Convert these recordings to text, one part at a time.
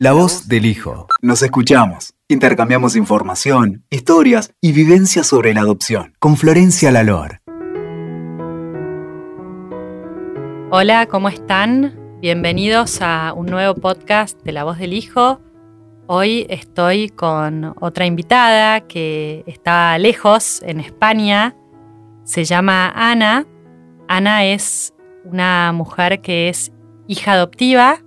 La voz del hijo. Nos escuchamos, intercambiamos información, historias y vivencias sobre la adopción con Florencia Lalor. Hola, ¿cómo están? Bienvenidos a un nuevo podcast de La voz del hijo. Hoy estoy con otra invitada que está lejos, en España. Se llama Ana. Ana es una mujer que es hija adoptiva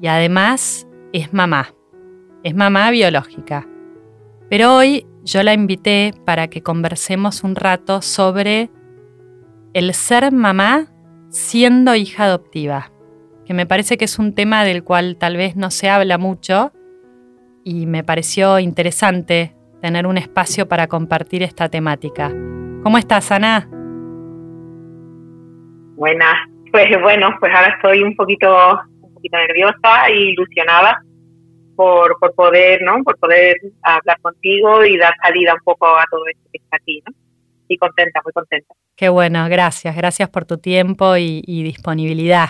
y además es mamá, es mamá biológica. Pero hoy yo la invité para que conversemos un rato sobre el ser mamá siendo hija adoptiva, que me parece que es un tema del cual tal vez no se habla mucho y me pareció interesante tener un espacio para compartir esta temática. ¿Cómo estás, Ana? Buenas, pues bueno, pues ahora estoy un poquito poquito nerviosa e ilusionada por, por poder, ¿no? Por poder hablar contigo y dar salida un poco a todo esto que está aquí, ¿no? Y contenta, muy contenta. Qué bueno, gracias, gracias por tu tiempo y, disponibilidad.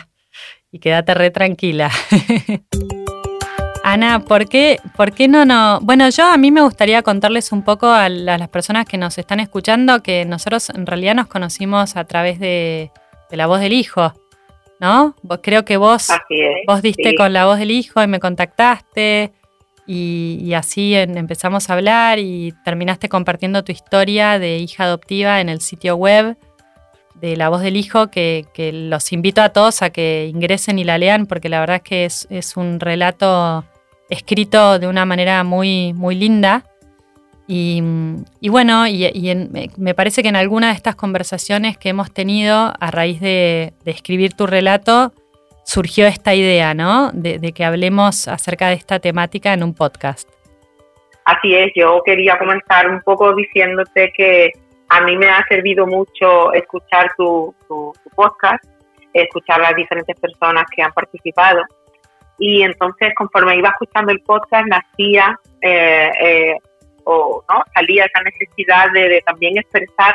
Y quédate re tranquila. Ana, ¿por qué, ¿por qué no, no? Bueno, yo a mí me gustaría contarles un poco a, las personas que nos están escuchando que nosotros en realidad nos conocimos a través de, de la voz del hijo. ¿No? Creo que vos, vos diste con la voz del hijo y me contactaste y, así empezamos a hablar y terminaste compartiendo tu historia de hija adoptiva en el sitio web de La Voz del Hijo, que, los invito a todos a que ingresen y la lean, porque la verdad es que es, un relato escrito de una manera muy, muy linda y, bueno, y, me parece que en alguna de estas conversaciones que hemos tenido a raíz de, escribir tu relato, surgió esta idea, ¿no? De, que hablemos acerca de esta temática en un podcast. Así es, yo quería comenzar un poco diciéndote que a mí me ha servido mucho escuchar tu, podcast, escuchar las diferentes personas que han participado. Y entonces, conforme iba escuchando el podcast, nacía eh, eh, o ¿no? salía esa necesidad de, también expresar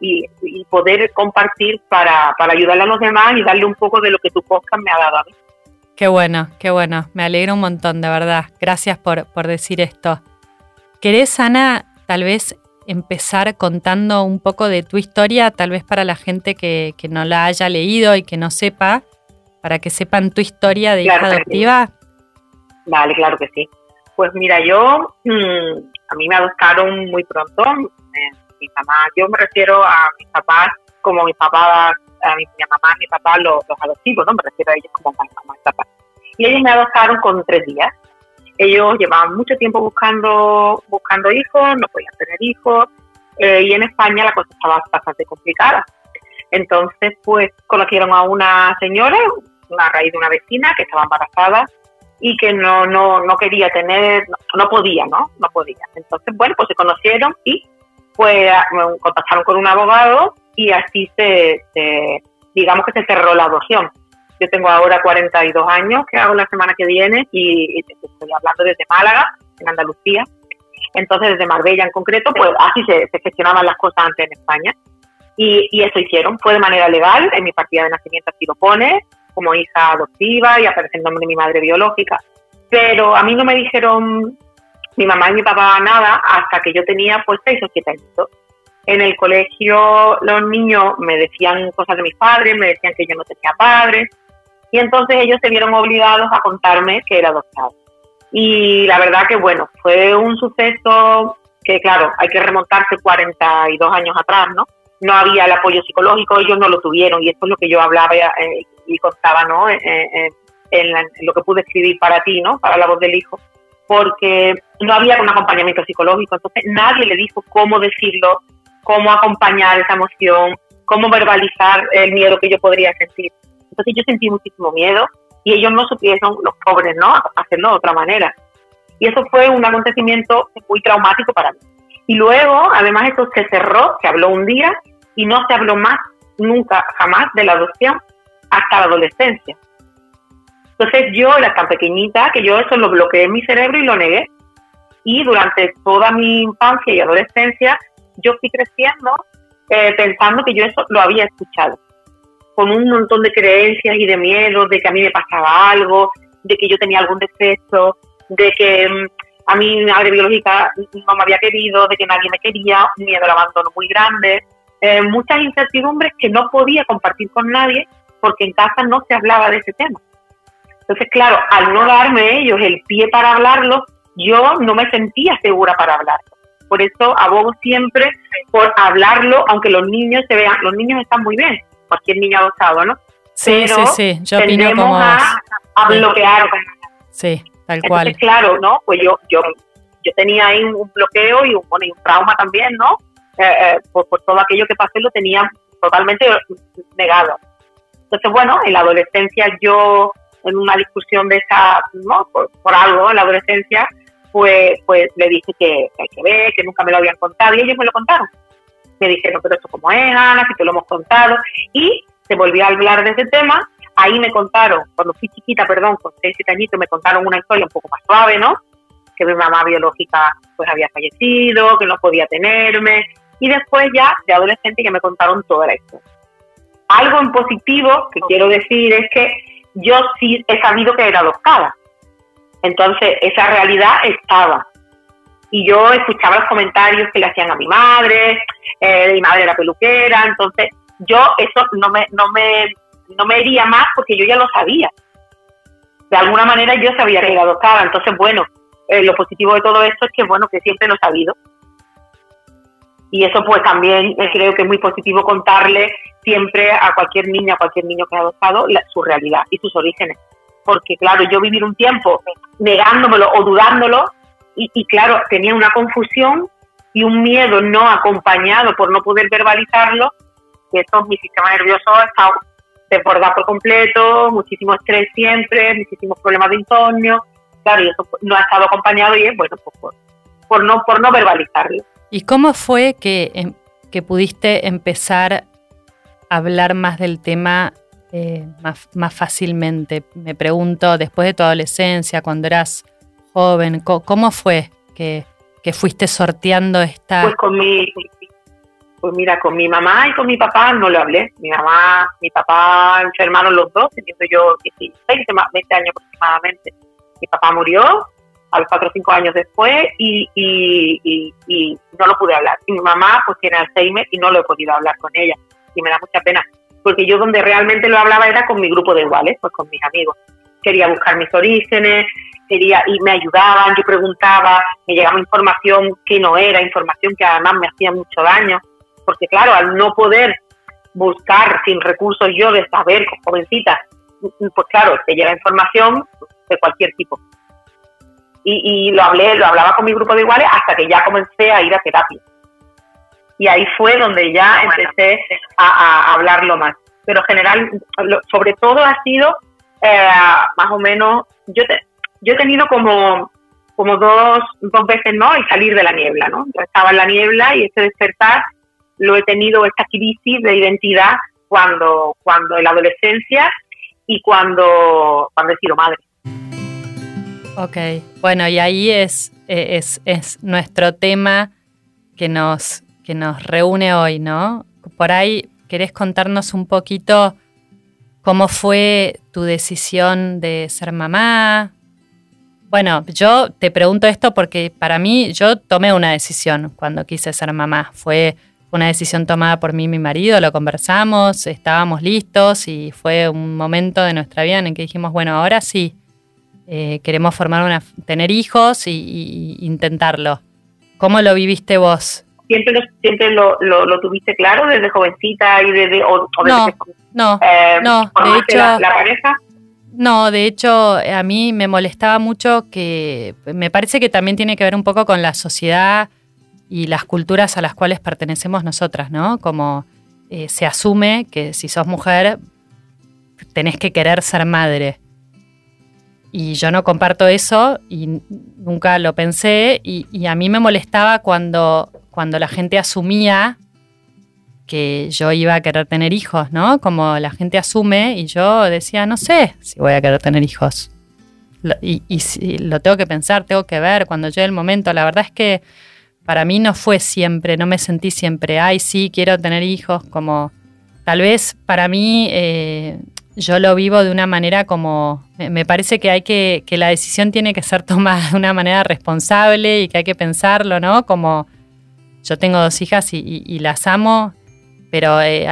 y, poder compartir para, para ayudar a los demás y darle un poco de lo que tu podcast me ha dado a mí. Qué bueno, qué bueno. Me alegra un montón, de verdad. Gracias por, por decir esto. ¿Querés, Ana, tal vez empezar contando un poco de tu historia, tal vez para la gente que, que no la haya leído y que no sepa, para que sepan tu historia de hija adoptiva? Vale, claro que sí. Pues mira, yo mm, a mí me adoptaron muy pronto. Eh, mi mamá, yo me refiero a mis papás como mis papás, a mi, mamá y mi papá, los, adoptivos, ¿no? Me refiero a ellos como mamá y papá. Y ellos me adoptaron con tres días. Ellos llevaban mucho tiempo buscando, buscando hijos, no podían tener hijos, eh, y en España la cosa estaba bastante complicada. Entonces, pues conocieron a una señora, a raíz de una vecina que estaba embarazada y que no, no, no quería tener, no, podía, ¿no? No podía. Entonces, bueno, pues se conocieron y pues contactaron con un abogado y así se, digamos que se cerró la adopción. Yo tengo ahora 42 años, que hago la semana que viene, y, estoy hablando desde Málaga, en Andalucía. Entonces, desde Marbella en concreto, pues así se, gestionaban las cosas antes en España. Y, y, eso hicieron, fue de manera legal, en mi partida de nacimiento así lo pone, como hija adoptiva y aparece el nombre de mi madre biológica. Pero a mí no me dijeron mi mamá y mi papá nada hasta que yo tenía pues seis o siete años. En el colegio los niños me decían cosas de mis padres, me decían que yo no tenía padres y entonces ellos se vieron obligados a contarme que era adoptado. Y la verdad que bueno, fue un suceso que claro, hay que remontarse 42 años atrás, ¿no? No había el apoyo psicológico, ellos no lo tuvieron y esto es lo que yo hablaba eh, y contaba, ¿no? En, lo que pude escribir para ti, ¿no? Para la voz del hijo, porque no había un acompañamiento psicológico, entonces nadie le dijo cómo decirlo, cómo acompañar esa emoción, cómo verbalizar el miedo que yo podría sentir. Entonces yo sentí muchísimo miedo y ellos no supieron, los pobres, ¿no? Hacerlo de otra manera. Y eso fue un acontecimiento muy traumático para mí. Y luego, además, eso se cerró, se habló un día y no se habló más, nunca, jamás, de la adopción hasta la adolescencia. Entonces yo era tan pequeñita que yo eso lo bloqueé en mi cerebro y lo negué. Y durante toda mi infancia y adolescencia yo fui creciendo eh, pensando que yo eso lo había escuchado, con un montón de creencias y de miedos de que a mí me pasaba algo, de que yo tenía algún defecto, de que mm, a mí mi madre biológica no me había querido, de que nadie me quería, un miedo al abandono muy grande, eh, muchas incertidumbres que no podía compartir con nadie porque en casa no se hablaba de ese tema. Entonces, claro, al no darme ellos el pie para hablarlo, yo no me sentía segura para hablarlo. Por eso abogo siempre por hablarlo, aunque los niños se vean, los niños están muy bien, cualquier niño adoptado, ¿no? Sí, sí, sí, yo opino como a, a bloquear. Sí, tal cual. claro, ¿no? Pues yo, yo, yo tenía ahí un bloqueo y un, y un trauma también, ¿no? Eh, eh, por, todo aquello que pasé lo tenía totalmente negado. Entonces, bueno, en la adolescencia yo, en una discusión de esa, ¿no? Por, algo en la adolescencia, pues, pues le dije que, hay que ver, que nunca me lo habían contado y ellos me lo contaron. Me dijeron, pero esto como es, Ana, si te lo hemos contado. Y se volvió a hablar de ese tema. Ahí me contaron, cuando fui chiquita, perdón, con seis, siete añitos, me contaron una historia un poco más suave, ¿no? Que mi mamá biológica pues había fallecido, que no podía tenerme. Y después ya, de adolescente, que me contaron toda la historia. Algo en positivo que quiero decir es que yo sí he sabido que era adoptada. Entonces, esa realidad estaba. Y yo escuchaba los comentarios que le hacían a mi madre, eh, mi madre era peluquera, entonces yo eso no me, no me, no me hería más porque yo ya lo sabía. De alguna manera yo sabía que era adoptada, entonces bueno, eh, lo positivo de todo esto es que bueno, que siempre lo he sabido. Y eso pues también eh, creo que es muy positivo contarle siempre a cualquier niña, a cualquier niño que ha adoptado, su realidad y sus orígenes. Porque claro, yo vivir un tiempo negándomelo o dudándolo y, y claro, tenía una confusión y un miedo no acompañado por no poder verbalizarlo, que eso mi sistema nervioso está desbordado por completo, muchísimo estrés siempre, muchísimos problemas de insomnio, claro, y eso no ha estado acompañado y es bueno, pues por, no, por no verbalizarlo. ¿Y cómo fue que, em, que pudiste empezar a hablar más del tema eh, más, más, fácilmente? Me pregunto, después de tu adolescencia, cuando eras joven, ¿cómo, fue que, que, fuiste sorteando esta... Pues con mi, pues mira, con mi mamá y con mi papá no lo hablé. Mi mamá, mi papá enfermaron los dos, teniendo yo 16, 20 años aproximadamente. Mi papá murió a los 4 o 5 años después y, y, y, no lo pude hablar. Y mi mamá pues tiene Alzheimer y no lo he podido hablar con ella. Y me da mucha pena, porque yo donde realmente lo hablaba era con mi grupo de iguales, pues con mis amigos. Quería buscar mis orígenes, quería y me ayudaban, yo preguntaba, me llegaba información que no era, información que además me hacía mucho daño porque claro, al no poder buscar sin recursos yo de saber, jovencita, pues claro, te llega información de cualquier tipo. Y, lo hablé, lo hablaba con mi grupo de iguales hasta que ya comencé a ir a terapia. Y ahí fue donde ya empecé a, hablarlo más. Pero general, sobre todo ha sido eh, más o menos, yo, yo he tenido como, como dos, dos veces, ¿no? El salir de la niebla, ¿no? Yo estaba en la niebla y ese despertar lo he tenido esta crisis de identidad cuando, cuando en la adolescencia y cuando, cuando he sido madre. Ok, bueno, y ahí es, es, es nuestro tema que nos, que nos reúne hoy, ¿no? Por ahí, ¿querés contarnos un poquito cómo fue tu decisión de ser mamá? Bueno, yo te pregunto esto porque para mí yo tomé una decisión cuando quise ser mamá. Fue fue una decisión tomada por mí y mi marido, lo conversamos, estábamos listos y fue un momento de nuestra vida en el que dijimos, bueno, ahora sí, eh, queremos formar una, tener hijos y, intentarlo. ¿Cómo lo viviste vos? ¿Siempre, lo, siempre lo, lo, tuviste claro desde jovencita y desde... O, no, no, eh, no, de hecho... La, la pareja? No, de hecho, a mí me molestaba mucho que me parece que también tiene que ver un poco con la sociedad y las culturas a las cuales pertenecemos nosotras, ¿no? Como eh, se asume que si sos mujer tenés que querer ser madre. Y yo no comparto eso y nunca lo pensé y, a mí me molestaba cuando, cuando la gente asumía que yo iba a querer tener hijos, ¿no? Como la gente asume y yo decía, no sé si voy a querer tener hijos. Y, lo tengo que pensar, tengo que ver cuando llegue el momento. La verdad es que para mí no fue siempre, no me sentí siempre, ay, sí, quiero tener hijos, como tal vez para mí eh, yo lo vivo de una manera como, me parece que hay que, que la decisión tiene que ser tomada de una manera responsable y que hay que pensarlo, ¿no? Como yo tengo dos hijas y, las amo, pero eh,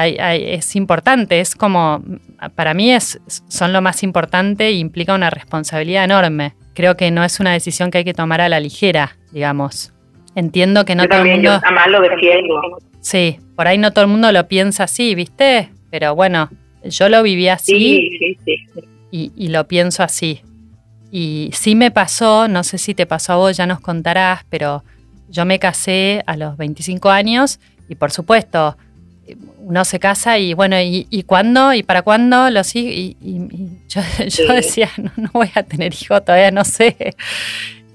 es importante, es como, para mí es, son lo más importante e implica una responsabilidad enorme. Creo que no es una decisión que hay que tomar a la ligera, digamos. Entiendo que no todo el mundo... Yo lo Sí, por ahí no todo el mundo lo piensa así, ¿viste? Pero bueno, yo lo viví así sí, sí, sí. Y, y, lo pienso así. Y sí me pasó, no sé si te pasó a vos, ya nos contarás, pero yo me casé a los 25 años y por supuesto, uno se casa y bueno, ¿y, y cuándo? ¿Y para cuándo? Los y, y, yo, yo decía, no, no voy a tener hijo, todavía no sé.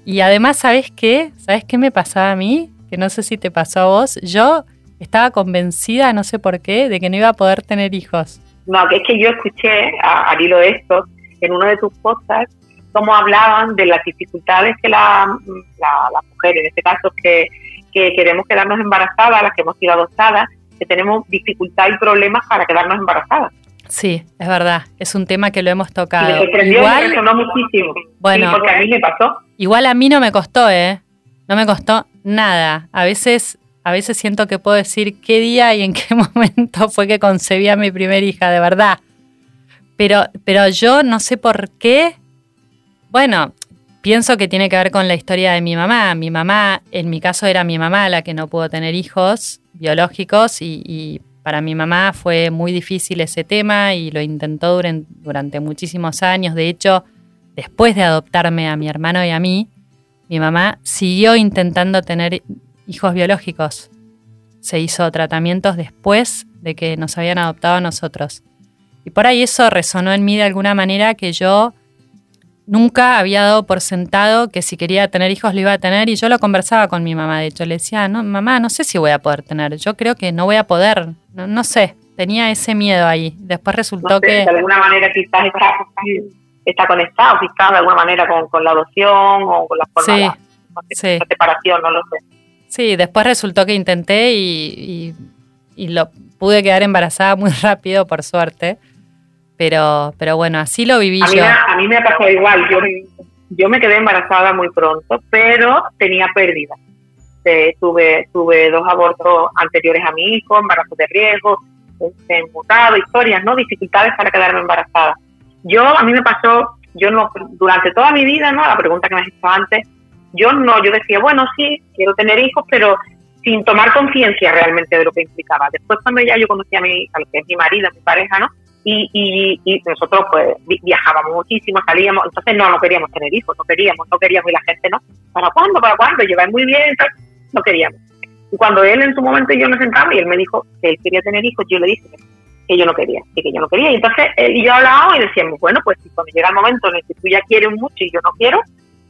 Y además, ¿sabes qué? ¿Sabes qué me pasaba a mí? Que no sé si te pasó a vos. Yo estaba convencida, no sé por qué, de que no iba a poder tener hijos. No, es que yo escuché al hilo de esto en uno de tus podcasts cómo hablaban de las dificultades que la, las mujeres, en este caso que, que queremos quedarnos embarazadas, las que hemos sido adoptadas, que tenemos dificultad y problemas para quedarnos embarazadas. Sí, es verdad, es un tema que lo hemos tocado. Me sorprendió, igual, me resonó muchísimo. Bueno, porque a mí me pasó. Igual a mí no me costó, ¿eh? No me costó nada. A veces, a veces siento que puedo decir qué día y en qué momento fue que concebí a mi primera hija, de verdad. Pero, pero yo no sé por qué bueno, pienso que tiene que ver con la historia de mi mamá. Mi mamá, en mi caso era mi mamá la que no pudo tener hijos biológicos y, para mi mamá fue muy difícil ese tema y lo intentó durante, durante muchísimos años. De hecho, después de adoptarme a mi hermano y a mí, mi mamá siguió intentando tener hijos biológicos. Se hizo tratamientos después de que nos habían adoptado a nosotros. Y por ahí eso resonó en mí de alguna manera que yo nunca había dado por sentado que si quería tener hijos lo iba a tener y yo lo conversaba con mi mamá, de hecho le decía, no, mamá, no sé si voy a poder tener, yo creo que no voy a poder, no, sé, tenía ese miedo ahí. Después resultó que... De alguna manera quizás está, conectado, quizás de alguna manera con, la adopción o con la forma de la, separación, no lo sé. Sí, después resultó que intenté y, y lo pude quedar embarazada muy rápido, por suerte. Pero, pero bueno, así lo viví a yo. a mí me ha pasado igual. Yo, yo me quedé embarazada muy pronto, pero tenía pérdida. tuve, tuve dos abortos anteriores a mi hijo, embarazos de riesgo, este, mutado, historias, ¿no? Dificultades para quedarme embarazada. Yo, a mí me pasó, yo no, durante toda mi vida, ¿no? La pregunta que me has hecho antes, yo no, yo decía, bueno, sí, quiero tener hijos, pero sin tomar conciencia realmente de lo que implicaba. Después cuando ya yo conocí a mi, a que es mi marido, mi pareja, ¿no? y, y, nosotros pues viajábamos muchísimo, salíamos, entonces no, no queríamos tener hijos, no queríamos, no queríamos y la gente no, ¿para cuándo? ¿Para cuándo? Llevar muy bien, entonces, no queríamos. Y cuando él en su momento y yo nos sentamos y él me dijo que él quería tener hijos, yo le dije que yo no quería, que yo no quería. Y entonces él y yo hablábamos y decíamos, bueno, pues si cuando llega el momento en el que tú ya quieres mucho y yo no quiero,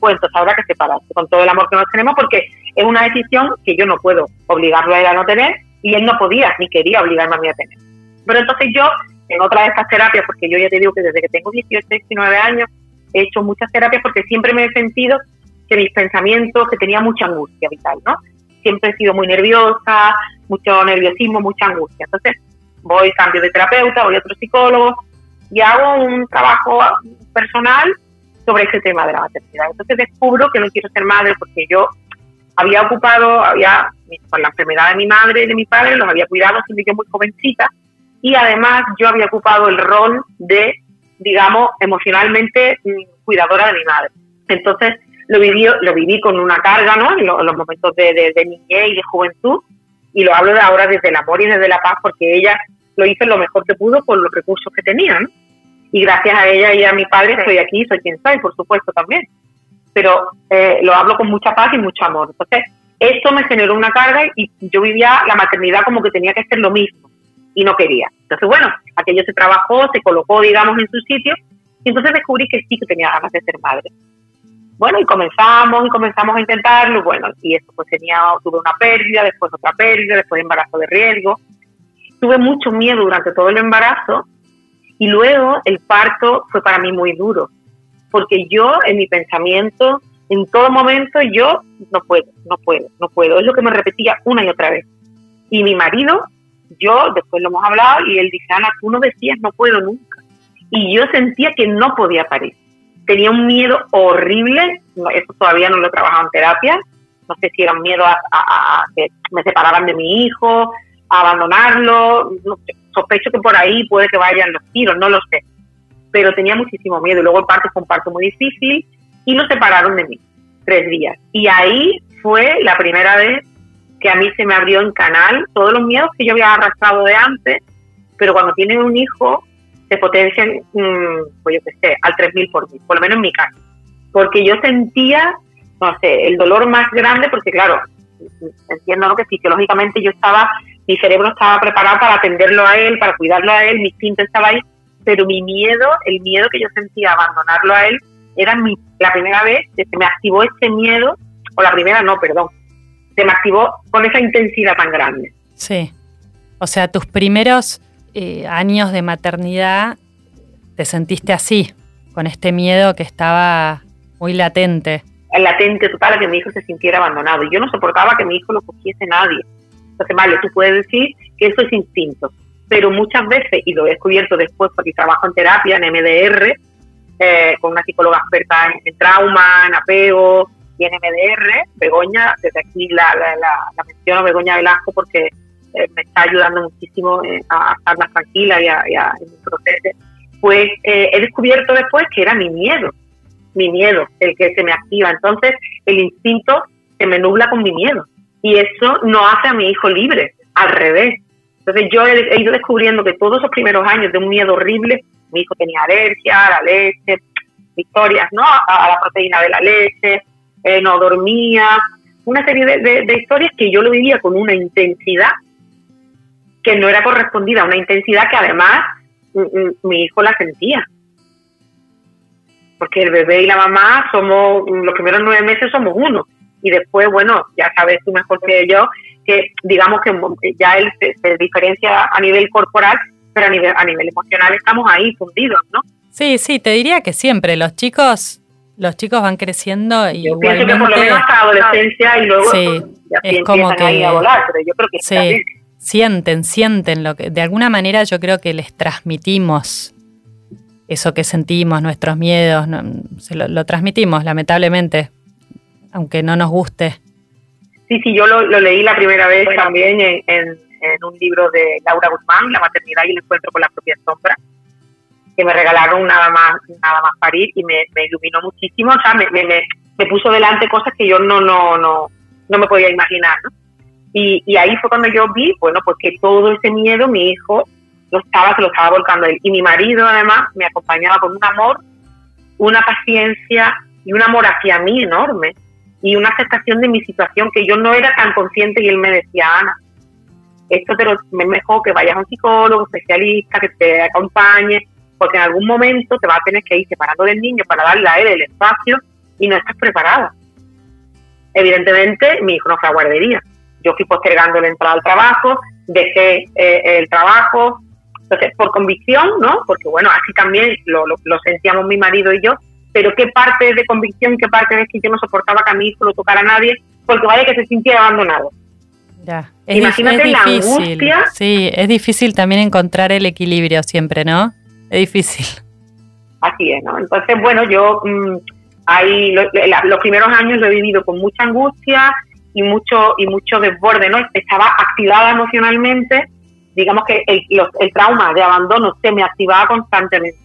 pues entonces habrá que separarse con todo el amor que nos tenemos porque es una decisión que yo no puedo obligarlo a él a no tener y él no podía ni quería obligarme a mí a tener. Pero entonces yo en otra de estas terapias, porque yo ya te digo que desde que tengo 18, 19 años he hecho muchas terapias porque siempre me he sentido que mis pensamientos, que tenía mucha angustia vital, ¿no? Siempre he sido muy nerviosa, mucho nerviosismo, mucha angustia. Entonces voy, cambio de terapeuta, voy a otro psicólogo y hago un trabajo personal sobre ese tema de la maternidad. Entonces descubro que no quiero ser madre porque yo había ocupado, había, por la enfermedad de mi madre y de mi padre, los había cuidado siendo yo muy jovencita y además yo había ocupado el rol de, digamos, emocionalmente mm, cuidadora de mi madre. Entonces lo viví, lo viví con una carga, ¿no? En, los momentos de, de, niñez y de juventud, y lo hablo ahora desde el amor y desde la paz, porque ella lo hizo lo mejor que pudo con los recursos que tenía. Y gracias a ella y a mi padre estoy aquí, soy quien soy, por supuesto, también. Pero eh, lo hablo con mucha paz y mucho amor. Entonces, esto me generó una carga y yo vivía la maternidad como que tenía que ser lo mismo y no quería. Entonces, bueno, aquello se trabajó, se colocó, digamos, en su sitio y entonces descubrí que sí que tenía ganas de ser madre. Bueno, y comenzamos y comenzamos a intentarlo, bueno, y eso pues tenía, tuve una pérdida, después otra pérdida, después embarazo de riesgo. Tuve mucho miedo durante todo el embarazo y luego el parto fue para mí muy duro, porque yo en mi pensamiento, en todo momento, yo no puedo, no puedo, no puedo. Es lo que me repetía una y otra vez. Y mi marido yo, después lo hemos hablado, y él dice, Ana, tú no decías no puedo nunca. y yo sentía que no podía parir. Tenía un miedo horrible, eso todavía no lo he trabajado en terapia, no sé si era un miedo a, que me separaran de mi hijo, abandonarlo, sospecho que por ahí puede que vayan los tiros, no lo sé, pero tenía muchísimo miedo y luego el parto fue un parto muy difícil y lo separaron de mí tres días. Y ahí fue la primera vez que a mí se me abrió en canal todos los miedos que yo había arrastrado de antes, pero cuando tienen un hijo se potencian, mm, pues yo qué sé, al 3000 por mí, por lo menos en mi caso. Porque yo sentía, no sé, el dolor más grande, porque claro, entiendo ¿no? que fisiológicamente yo estaba, mi cerebro estaba preparado para atenderlo a él, para cuidarlo a él, mi instinto estaba ahí, pero mi miedo, el miedo que yo sentía a abandonarlo a él, era mi, la primera vez que se me activó ese miedo, o la primera no, perdón, se me activó con esa intensidad tan grande. Sí. O sea, tus primeros eh, años de maternidad te sentiste así, con este miedo que estaba muy latente. El latente total a que mi hijo se sintiera abandonado. Y yo no soportaba que mi hijo lo cogiese nadie. Entonces, vale, tú puedes decir que eso es instinto. Pero muchas veces, y lo he descubierto después porque trabajo en terapia, en MDR, eh, con una psicóloga experta en trauma, en apego, y en MDR, Begoña, desde aquí la, la, la, menciono Begoña Velasco porque eh, me está ayudando muchísimo eh, a estar más tranquila y a, y a pues eh, he descubierto después que era mi miedo, mi miedo el que se me activa. Entonces el instinto se me nubla con mi miedo y eso no hace a mi hijo libre, al revés. Entonces yo he, ido descubriendo que todos esos primeros años de un miedo horrible, mi hijo tenía alergia a la leche, historias, ¿no? a la proteína de la leche, eh, no dormía, una serie de, historias que yo lo vivía con una intensidad que no era correspondida, una intensidad que además mi hijo la sentía. Porque el bebé y la mamá somos, los primeros nueve meses somos uno. Y después, bueno, ya sabes tú mejor que yo, que digamos que ya él se, se diferencia a nivel corporal, pero a nivel, a nivel emocional estamos ahí fundidos, ¿no? Sí, sí, te diría que siempre. Los chicos los chicos van creciendo y yo pienso que por lo menos hasta adolescencia y luego sí, ya es como que, a volar, pero yo creo que sí, sienten, sienten lo que de alguna manera yo creo que les transmitimos eso que sentimos, nuestros miedos, se lo, transmitimos lamentablemente, aunque no nos guste. Sí, sí, yo lo, leí la primera vez también en, en, en un libro de Laura Guzmán, La maternidad y el encuentro con la propia sombra que me regalaron nada más nada más parir y me, iluminó muchísimo, o sea, me, me, me, puso delante cosas que yo no no no no me podía imaginar, ¿no? Y, y ahí fue cuando yo vi, bueno, pues que todo ese miedo mi hijo lo estaba, se lo estaba volcando él. Y mi marido además me acompañaba con un amor, una paciencia y un amor hacia mí enorme y una aceptación de mi situación que yo no era tan consciente y él me decía, Ana, esto te lo, mejor que vayas a un psicólogo especialista, que te acompañe, porque en algún momento te vas a tener que ir separando del niño para darle a él el espacio y no estás preparada. Evidentemente, mi hijo no fue a guardería. Yo fui postergando la entrada al trabajo, dejé eh, el trabajo, entonces, por convicción, ¿no? Porque, bueno, así también lo, sentíamos mi marido y yo, pero qué parte de convicción, qué parte de que yo no soportaba que a mi hijo lo tocara a nadie, porque vaya que se sintiera abandonado. Ya. Imagínate la angustia. Sí, es difícil también encontrar el equilibrio siempre, ¿no? es difícil. Así es, ¿no? Entonces, bueno, yo mm, ahí los primeros años lo he vivido con mucha angustia y mucho y mucho desborde, ¿no? Estaba activada emocionalmente, digamos que el, el trauma de abandono se me activaba constantemente.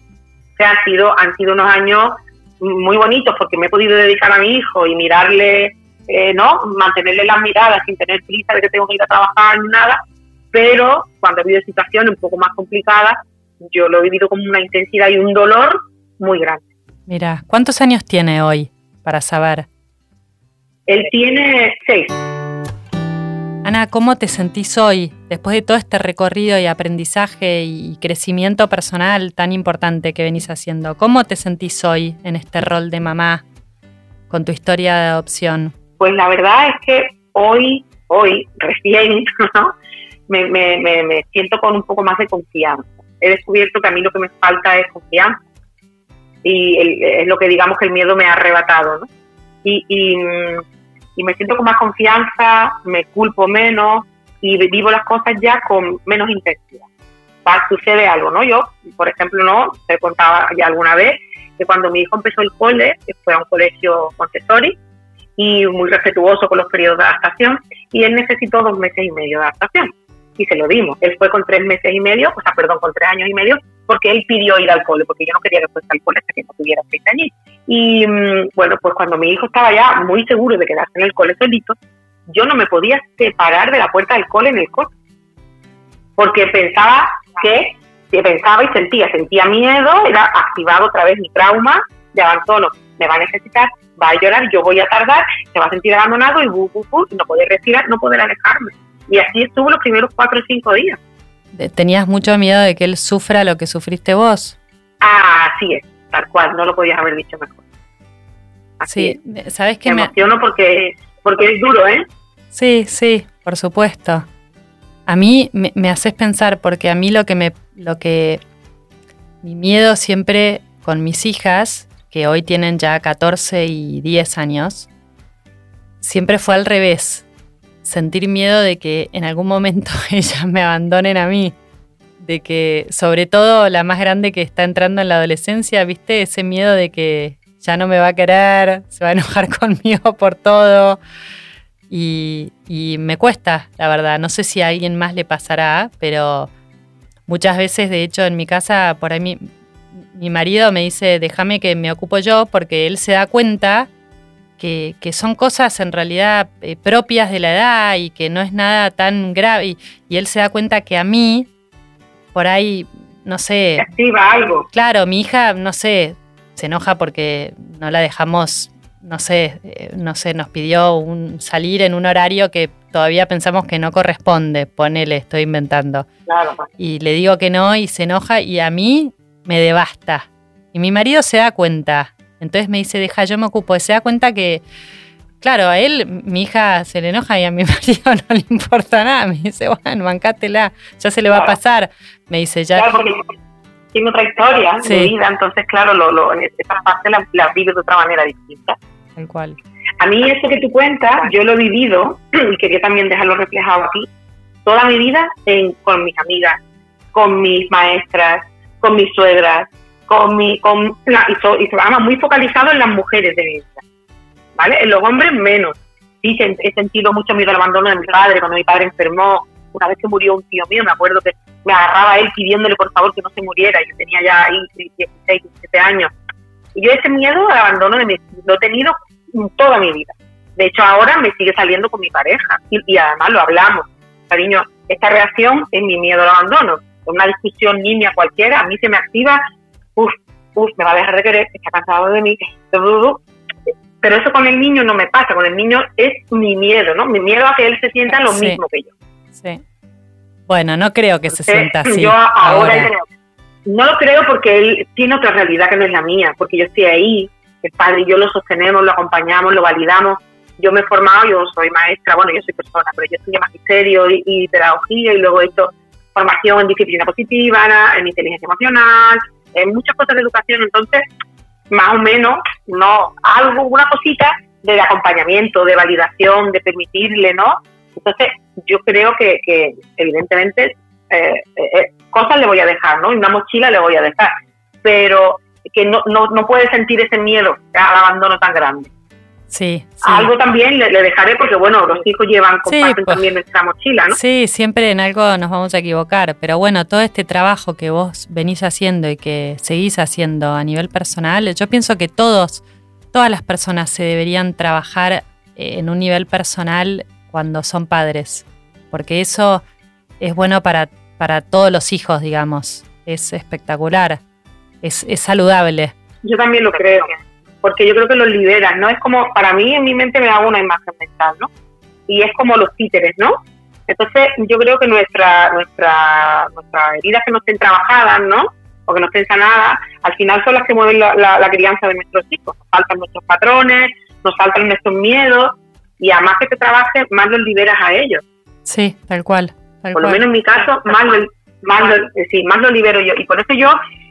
O sea, han sido, han sido unos años muy bonitos porque me he podido dedicar a mi hijo y mirarle, eh, ¿no? Mantenerle las miradas sin tener prisa de que tengo que ir a trabajar ni nada, pero cuando he habido situaciones un poco más complicadas, yo lo he vivido con una intensidad y un dolor muy grande. Mira, ¿cuántos años tiene hoy para saber? Él tiene seis. Ana, ¿cómo te sentís hoy después de todo este recorrido y aprendizaje y crecimiento personal tan importante que venís haciendo? ¿Cómo te sentís hoy en este rol de mamá con tu historia de adopción? Pues la verdad es que hoy, hoy, recién, me, me, me siento con un poco más de confianza he descubierto que a mí lo que me falta es confianza y es lo que digamos que el miedo me ha arrebatado, ¿no? Y, y, me siento con más confianza, me culpo menos y vivo las cosas ya con menos intensidad. sucede algo, ¿no? Yo, por ejemplo, no, te contaba ya alguna vez que cuando mi hijo empezó el cole, que fue a un colegio Montessori y muy respetuoso con los periodos de adaptación, y él necesitó dos meses y medio de adaptación. Y se lo dimos. Él fue con tres meses y medio, o sea, perdón, con tres años y medio, porque él pidió ir al cole, porque yo no quería que fuese al cole hasta que no tuviera seis años. Y mm, bueno, pues cuando mi hijo estaba ya muy seguro de quedarse en el cole solito, yo no me podía separar de la puerta del cole en el cole. Porque pensaba que, pensaba y sentía, sentía miedo, era activado otra vez mi trauma de abandono. Me va a necesitar, va a llorar, yo voy a tardar, se va a sentir abandonado y bu, bu, bu, no poder respirar, no poder alejarme. Y así estuvo los primeros cuatro o cinco días. ¿Tenías mucho miedo de que él sufra lo que sufriste vos? Ah, así es, tal cual, no lo podías haber dicho mejor. sí, ¿sabes qué? Me, emociono porque, porque es duro, ¿eh? Sí, sí, por supuesto. A mí me, me, haces pensar, porque a mí lo que me. lo que. Mi miedo siempre con mis hijas, que hoy tienen ya 14 y 10 años, siempre fue al revés. Sentir miedo de que en algún momento ellas me abandonen a mí. De que, sobre todo la más grande que está entrando en la adolescencia, ¿viste? Ese miedo de que ya no me va a querer, se va a enojar conmigo por todo. Y, me cuesta, la verdad. No sé si a alguien más le pasará, pero muchas veces, de hecho, en mi casa, por ahí mi, mi marido me dice, déjame que me ocupo yo, porque él se da cuenta que, son cosas en realidad eh, propias de la edad y que no es nada tan grave. Y, él se da cuenta que a mí, por ahí, no sé... Activa algo. Claro, mi hija, no sé, se enoja porque no la dejamos no sé, eh, no sé, nos pidió un, salir en un horario que todavía pensamos que no corresponde, ponele, estoy inventando. Claro. Y le digo que no y se enoja y a mí me devasta. Y mi marido se da cuenta. Entonces me dice, deja, yo me ocupo. Se da cuenta que, claro, a él, mi hija se le enoja y a mi marido no le importa nada. Me dice, bueno, bancátela, ya se le va a pasar. Me dice, ya. Claro, porque tiene otra historia de vida, entonces, claro, lo, lo, esa parte la, la vive de otra manera distinta. cual. A mí eso que tú cuentas, yo lo he vivido y quería también dejarlo reflejado aquí, toda mi vida en, con mis amigas, con mis maestras, con mis suegras, con mi, con y, so, y muy focalizado en las mujeres de mi vida, ¿vale? En los hombres menos. Sí, he sentido mucho miedo al abandono de mi padre, cuando mi padre enfermó, una vez que murió un tío mío, me acuerdo que me agarraba a él pidiéndole por favor que no se muriera, yo tenía ya ahí 16, 17 años. Y yo ese miedo al abandono de mi, lo he tenido toda mi vida. De hecho, ahora me sigue saliendo con mi pareja y, además lo hablamos. Cariño, esta reacción es mi miedo al abandono. Una discusión niña cualquiera, a mí se me activa, uff, me va a dejar de querer, está cansado de mí, pero eso con el niño no me pasa, con el niño es mi miedo, ¿no? Mi miedo a que él se sienta lo mismo que yo. Sí. Bueno, no creo que se sienta así. Yo ahora, no lo creo porque él tiene otra realidad que no es la mía, porque yo estoy ahí, el padre y yo lo sostenemos, lo acompañamos, lo validamos. Yo me he formado, yo soy maestra, bueno, yo soy persona, pero yo estudié magisterio y, y pedagogía y luego he hecho formación en disciplina positiva, en inteligencia emocional, en muchas cosas de educación, entonces, más o menos, no, algo, una cosita de acompañamiento, de validación, de permitirle, ¿no? Entonces, yo creo que, que evidentemente, eh, eh, cosas le voy a dejar, ¿no? Una mochila le voy a dejar, pero que no, no, no puede sentir ese miedo al abandono tan grande. Sí, Algo también le, dejaré porque, bueno, los hijos llevan, comparten pues, también nuestra mochila, ¿no? Sí, siempre en algo nos vamos a equivocar, pero bueno, todo este trabajo que vos venís haciendo y que seguís haciendo a nivel personal, yo pienso que todos, todas las personas se deberían trabajar en un nivel personal cuando son padres, porque eso es bueno para, para todos los hijos, digamos, es espectacular. Es, es saludable. Yo también lo creo, porque yo creo que los libera, ¿no? Es como, para mí en mi mente me hago una imagen mental, ¿no? Y es como los títeres, ¿no? Entonces yo creo que nuestra, nuestra, nuestras heridas que no estén trabajadas, ¿no? O que no estén sanadas, al final son las que mueven la, la, crianza de nuestros hijos. Nos faltan nuestros patrones, nos faltan nuestros miedos, y a más que te trabajes, más los liberas a ellos. Sí, tal cual. Por lo menos en mi caso, más lo, más, lo, sí, más lo libero yo. Y por eso yo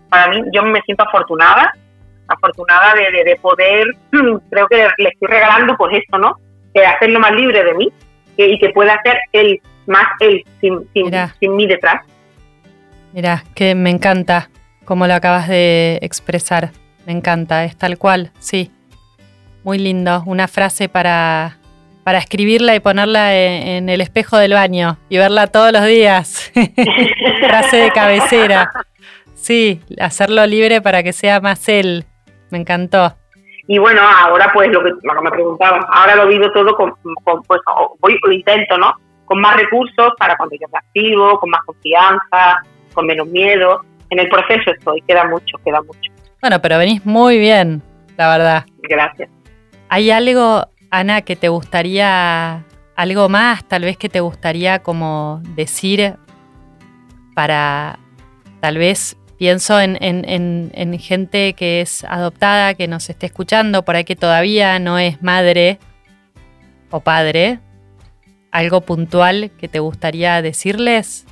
para mí yo me siento afortunada, afortunada de, de, poder, creo que le estoy regalando por pues esto, ¿no? De hacerlo más libre de mí y que pueda ser él, más él, sin, sin, sin mí detrás. Mira, que me encanta como lo acabas de expresar. Me encanta, es tal cual, sí. Muy lindo, una frase para, para escribirla y ponerla en, el espejo del baño y verla todos los días. frase de cabecera. Sí, hacerlo libre para que sea más él. Me encantó. Y bueno, ahora pues lo que, me preguntaba, ahora lo vivo todo con, pues voy, lo intento, ¿no? Con más recursos para cuando yo me activo, con más confianza, con menos miedo. En el proceso estoy, queda mucho, queda mucho. Bueno, pero venís muy bien, la verdad. Gracias. ¿Hay algo, Ana, que te gustaría, algo más, tal vez que te gustaría como decir para tal vez Pienso en, en, gente que es adoptada, que nos esté escuchando, por ahí que todavía no es madre o padre. ¿Algo puntual que te gustaría decirles?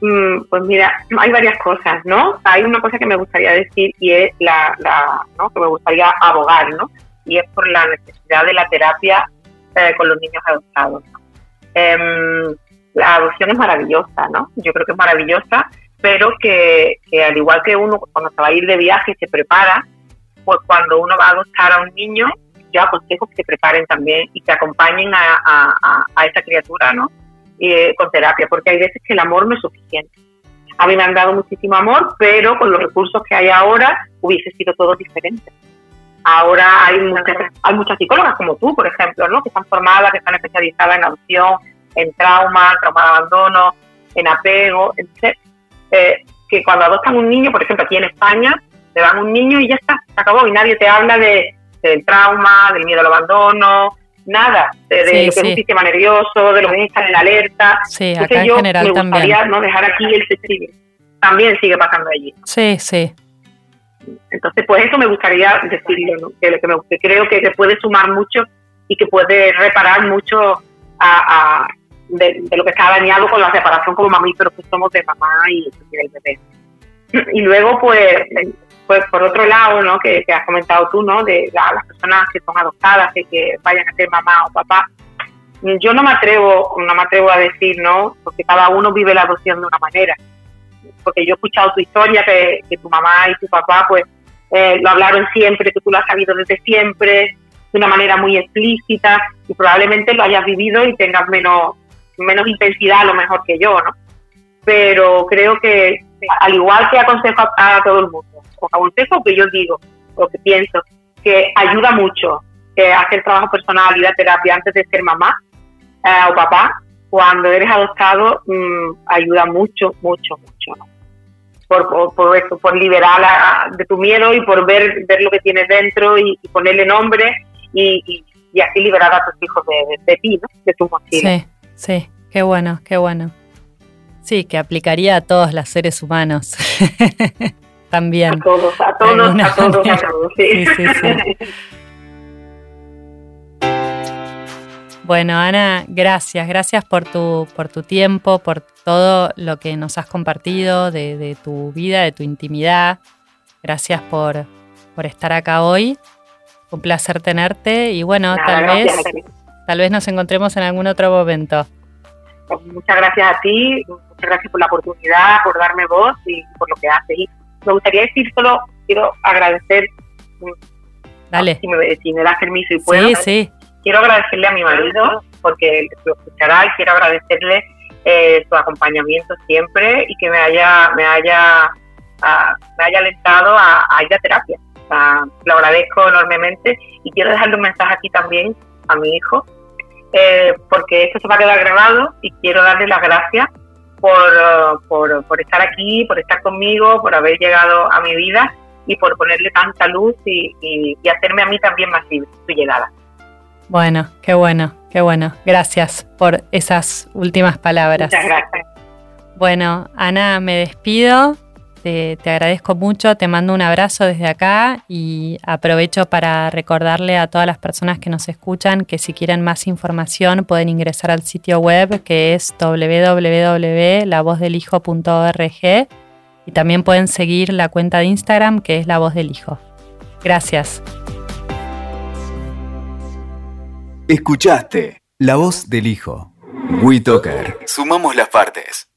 Mm, pues mira, hay varias cosas, ¿no? Hay una cosa que me gustaría decir y es la, la ¿no? que me gustaría abogar, ¿no? Y es por la necesidad de la terapia eh, con los niños adoptados. Em, la adopción es maravillosa, ¿no? Yo creo que es maravillosa pero que, al igual que uno cuando se va a ir de viaje se prepara, pues cuando uno va a adoptar a un niño, yo aconsejo que se preparen también y que acompañen a, a, esa criatura, ¿no? Eh, con terapia, porque hay veces que el amor no es suficiente. A mí me han dado muchísimo amor, pero con los recursos que hay ahora hubiese sido todo diferente. Ahora hay muchas, hay muchas psicólogas como tú, por ejemplo, ¿no? que están formadas, que están especializadas en adopción, en trauma, trauma de abandono, en apego. Entonces, eh, que cuando adoptan un niño, por ejemplo, aquí en España, te dan un niño y ya está, se acabó, y nadie te habla de, del trauma, del miedo al abandono, nada, de, lo que es un sistema nervioso, de lo que es estar en alerta. Sí, acá en general me gustaría ¿no? dejar aquí el sigue. También sigue pasando allí. Sí, sí. Entonces, pues eso me gustaría decirlo, que, que, creo que, puede sumar mucho y que puede reparar mucho a de, lo que está dañado con la separación como mamíferos que somos de mamá y, del bebé. Y luego, pues, pues por otro lado, ¿no? Que, has comentado tú, ¿no? De las personas que son adoptadas, de que vayan a ser mamá o papá. Yo no me atrevo, no me atrevo a decir, ¿no? Porque cada uno vive la adopción de una manera. Porque yo he escuchado tu historia, que, que tu mamá y tu papá, pues, eh, lo hablaron siempre, que tú lo has sabido desde siempre, de una manera muy explícita, y probablemente lo hayas vivido y tengas menos, menos intensidad a lo mejor que yo, ¿no? Pero creo que al igual que aconsejo a, todo el mundo, o aconsejo que yo digo, o que pienso, que ayuda mucho que hacer trabajo personal y la terapia antes de ser mamá eh, o papá, cuando eres adoptado, mm, ayuda mucho, mucho, mucho, ¿no? Por, por, eso, por liberar de tu miedo y por ver, ver lo que tienes dentro y, ponerle nombre y, así liberar a tus hijos de, de, ti, ¿no? De tu mochila. Sí. Sí, qué bueno, qué bueno. Sí, que aplicaría a todos los seres humanos. También. A todos, a todos, a todos, a todos. Sí. Sí, sí, Bueno, Ana, gracias, gracias por tu, por tu tiempo, por todo lo que nos has compartido de, de tu vida, de tu intimidad. Gracias por, por estar acá hoy. Un placer tenerte y bueno, tal vez Tal vez nos encontremos en algún otro momento. Pues muchas gracias a ti, muchas gracias por la oportunidad, por darme voz y por lo que haces. Y me gustaría decir solo, quiero agradecer, Dale. Si, me, si me das permiso y puedo, sí, sí. quiero agradecerle a mi marido, porque lo escuchará, y quiero agradecerle eh, su acompañamiento siempre y que me haya, me haya, ah, me haya alentado a, ir a terapia. lo agradezco enormemente y quiero dejarle un mensaje aquí también a mi hijo, eh, porque esto se va a quedar grabado y quiero darle las gracias por, por, estar aquí, por estar conmigo, por haber llegado a mi vida y por ponerle tanta luz y, y, hacerme a mí también más libre su llegada. Bueno, qué bueno, qué bueno. Gracias por esas últimas palabras. Muchas gracias. Bueno, Ana, me despido. Te, agradezco mucho, te mando un abrazo desde acá y aprovecho para recordarle a todas las personas que nos escuchan que si quieren más información pueden ingresar al sitio web que es www.lavozdelhijo.org y también pueden seguir la cuenta de Instagram que es La Voz del Hijo. Gracias. Escuchaste La Voz del Hijo. WeToker. Sumamos las partes.